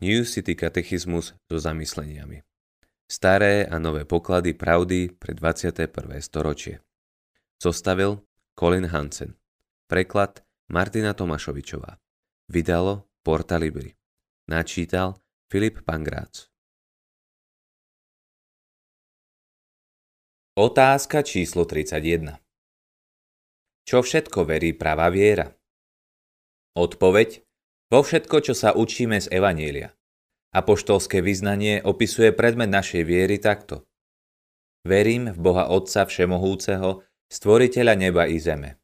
New City katechizmus so zamysleniami. Staré a nové poklady pravdy pre 21. storočie. Zostavil Colin Hansen. Preklad Martina Tomašovičová. Vydalo Porta Libri. Načítal Filip Pangrác. Otázka číslo 31. Čo všetko verí pravá viera? Odpoveď vo všetko, čo sa učíme z Evanielia. Apoštolské vyznanie opisuje predmet našej viery takto. Verím v Boha Otca Všemohúceho, Stvoriteľa neba i zeme.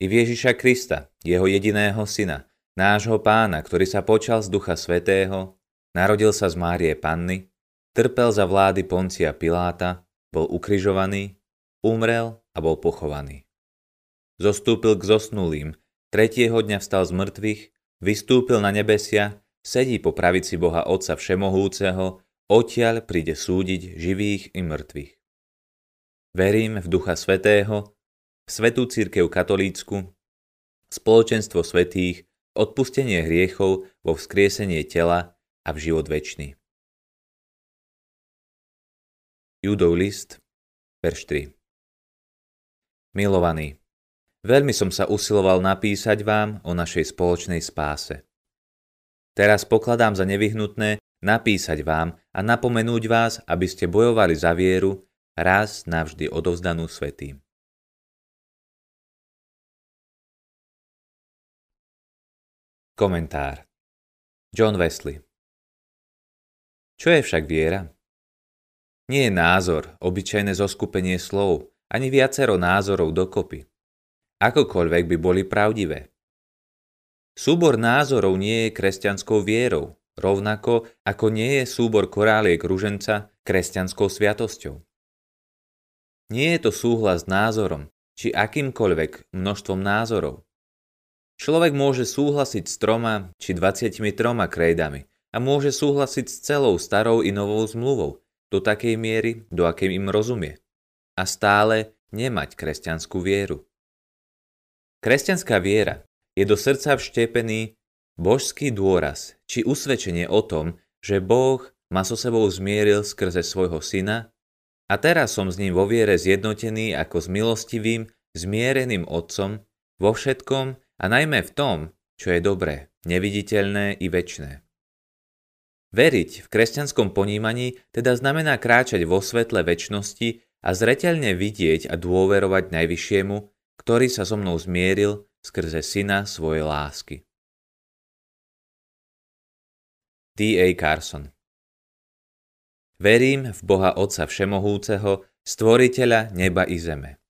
I v Ježiša Krista, Jeho jediného Syna, nášho Pána, ktorý sa počal z Ducha Svetého, narodil sa z Márie Panny, trpel za vlády Poncia Piláta, bol ukrižovaný, umrel a bol pochovaný. Zostúpil k zosnulým, tretieho dňa vstal z mŕtvych vystúpil na nebesia, sedí po pravici Boha Otca Všemohúceho, odtiaľ príde súdiť živých i mŕtvych. Verím v Ducha Svetého, v Svetú Církev katolícku, spoločenstvo svetých, odpustenie hriechov vo vzkriesenie tela a v život väčší. Judov list, verš 3 Milovaný, Veľmi som sa usiloval napísať vám o našej spoločnej spáse. Teraz pokladám za nevyhnutné napísať vám a napomenúť vás, aby ste bojovali za vieru, raz navždy odovzdanú svetým. Komentár John Wesley Čo je však viera? Nie je názor, obyčajné zoskupenie slov, ani viacero názorov dokopy akokoľvek by boli pravdivé. Súbor názorov nie je kresťanskou vierou, rovnako ako nie je súbor koráliek ruženca kresťanskou sviatosťou. Nie je to súhlas s názorom, či akýmkoľvek množstvom názorov. Človek môže súhlasiť s troma či 23 krejdami a môže súhlasiť s celou starou i novou zmluvou do takej miery, do akej im rozumie. A stále nemať kresťanskú vieru. Kresťanská viera je do srdca vštepený božský dôraz či usvedčenie o tom, že Boh ma so sebou zmieril skrze svojho syna a teraz som s ním vo viere zjednotený ako s milostivým, zmiereným otcom vo všetkom a najmä v tom, čo je dobré, neviditeľné i väčné. Veriť v kresťanskom ponímaní teda znamená kráčať vo svetle väčšnosti a zreteľne vidieť a dôverovať Najvyššiemu, ktorý sa so mnou zmieril skrze syna svojej lásky. D.A. Carson Verím v Boha Otca Všemohúceho, Stvoriteľa neba i zeme.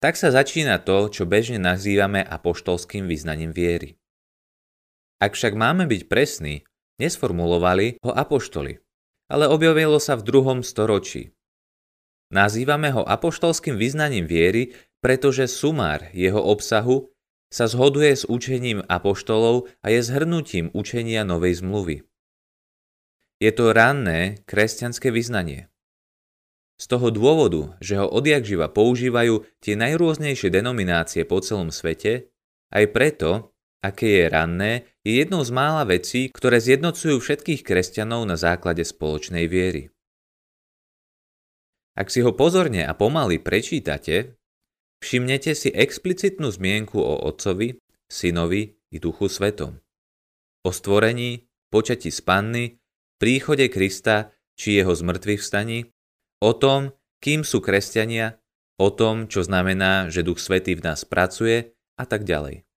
Tak sa začína to, čo bežne nazývame apoštolským vyznaním viery. Ak však máme byť presní, nesformulovali ho apoštoli, ale objavilo sa v druhom storočí. Nazývame ho apoštolským vyznaním viery, pretože sumár jeho obsahu sa zhoduje s učením apoštolov a je zhrnutím učenia Novej zmluvy. Je to ranné kresťanské vyznanie. Z toho dôvodu, že ho odjak používajú tie najrôznejšie denominácie po celom svete, aj preto, aké je ranné, je jednou z mála vecí, ktoré zjednocujú všetkých kresťanov na základe spoločnej viery. Ak si ho pozorne a pomaly prečítate, Všimnete si explicitnú zmienku o Otcovi, Synovi i Duchu Svetom. O stvorení, počati z Panny, príchode Krista či jeho zmrtvých vstaní, o tom, kým sú kresťania, o tom, čo znamená, že Duch Svetý v nás pracuje a tak ďalej.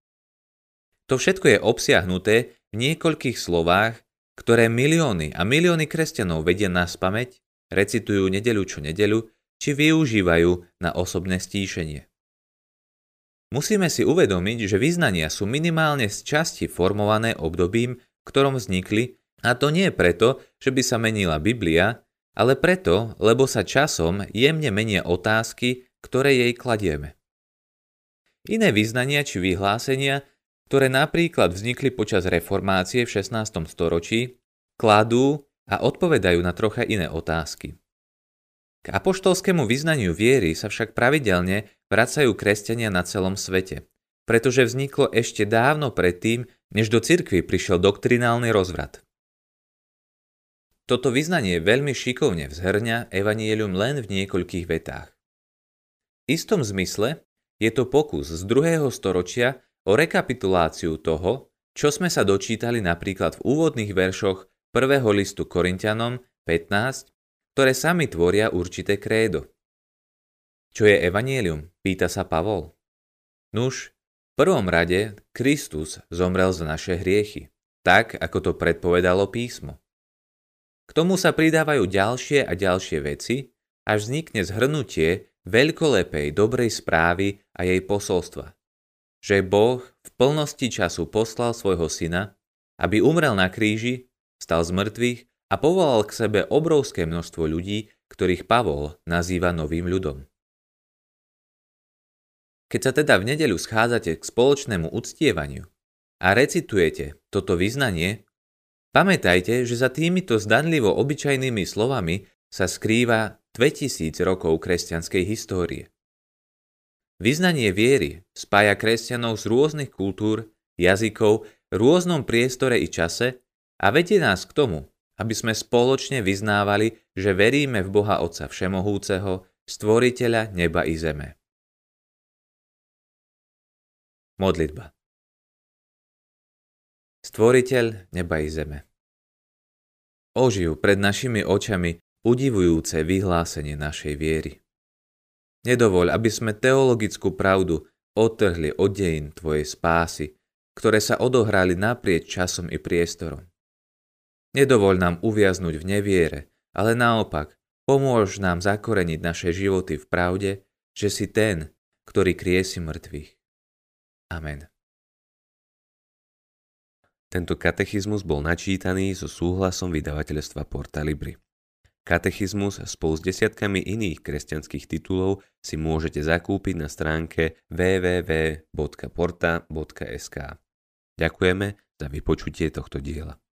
To všetko je obsiahnuté v niekoľkých slovách, ktoré milióny a milióny kresťanov vedia na spameť, recitujú nedeľu čo nedeľu, či využívajú na osobné stíšenie. Musíme si uvedomiť, že vyznania sú minimálne z časti formované obdobím, v ktorom vznikli, a to nie preto, že by sa menila Biblia, ale preto, lebo sa časom jemne menia otázky, ktoré jej kladieme. Iné vyznania či vyhlásenia, ktoré napríklad vznikli počas reformácie v 16. storočí, kladú a odpovedajú na trocha iné otázky. K apoštolskému vyznaniu viery sa však pravidelne vracajú kresťania na celom svete, pretože vzniklo ešte dávno predtým, než do cirkvy prišiel doktrinálny rozvrat. Toto vyznanie veľmi šikovne vzhrňa evanielium len v niekoľkých vetách. V istom zmysle je to pokus z druhého storočia o rekapituláciu toho, čo sme sa dočítali napríklad v úvodných veršoch prvého listu Korintianom 15, ktoré sami tvoria určité krédo. Čo je evanielium? Pýta sa Pavol. Nuž, v prvom rade Kristus zomrel za naše hriechy, tak ako to predpovedalo písmo. K tomu sa pridávajú ďalšie a ďalšie veci, až vznikne zhrnutie veľkolepej dobrej správy a jej posolstva. Že Boh v plnosti času poslal svojho syna, aby umrel na kríži, stal z mŕtvych a povolal k sebe obrovské množstvo ľudí, ktorých Pavol nazýva novým ľudom. Keď sa teda v nedeľu schádzate k spoločnému uctievaniu a recitujete toto vyznanie, pamätajte, že za týmito zdanlivo obyčajnými slovami sa skrýva 2000 rokov kresťanskej histórie. Vyznanie viery spája kresťanov z rôznych kultúr, jazykov, rôznom priestore i čase a vedie nás k tomu, aby sme spoločne vyznávali, že veríme v Boha Otca Všemohúceho, Stvoriteľa neba i zeme. Modlitba Stvoriteľ neba i zeme. Oživ pred našimi očami udivujúce vyhlásenie našej viery. Nedovoľ, aby sme teologickú pravdu odtrhli od dejín Tvojej spásy, ktoré sa odohrali naprieč časom i priestorom. Nedovoľ nám uviaznuť v neviere, ale naopak, pomôž nám zakoreniť naše životy v pravde, že si ten, ktorý kriesi mŕtvych. Amen. Tento katechizmus bol načítaný so súhlasom vydavateľstva Porta Libri. Katechizmus spolu s desiatkami iných kresťanských titulov si môžete zakúpiť na stránke www.porta.sk. Ďakujeme za vypočutie tohto diela.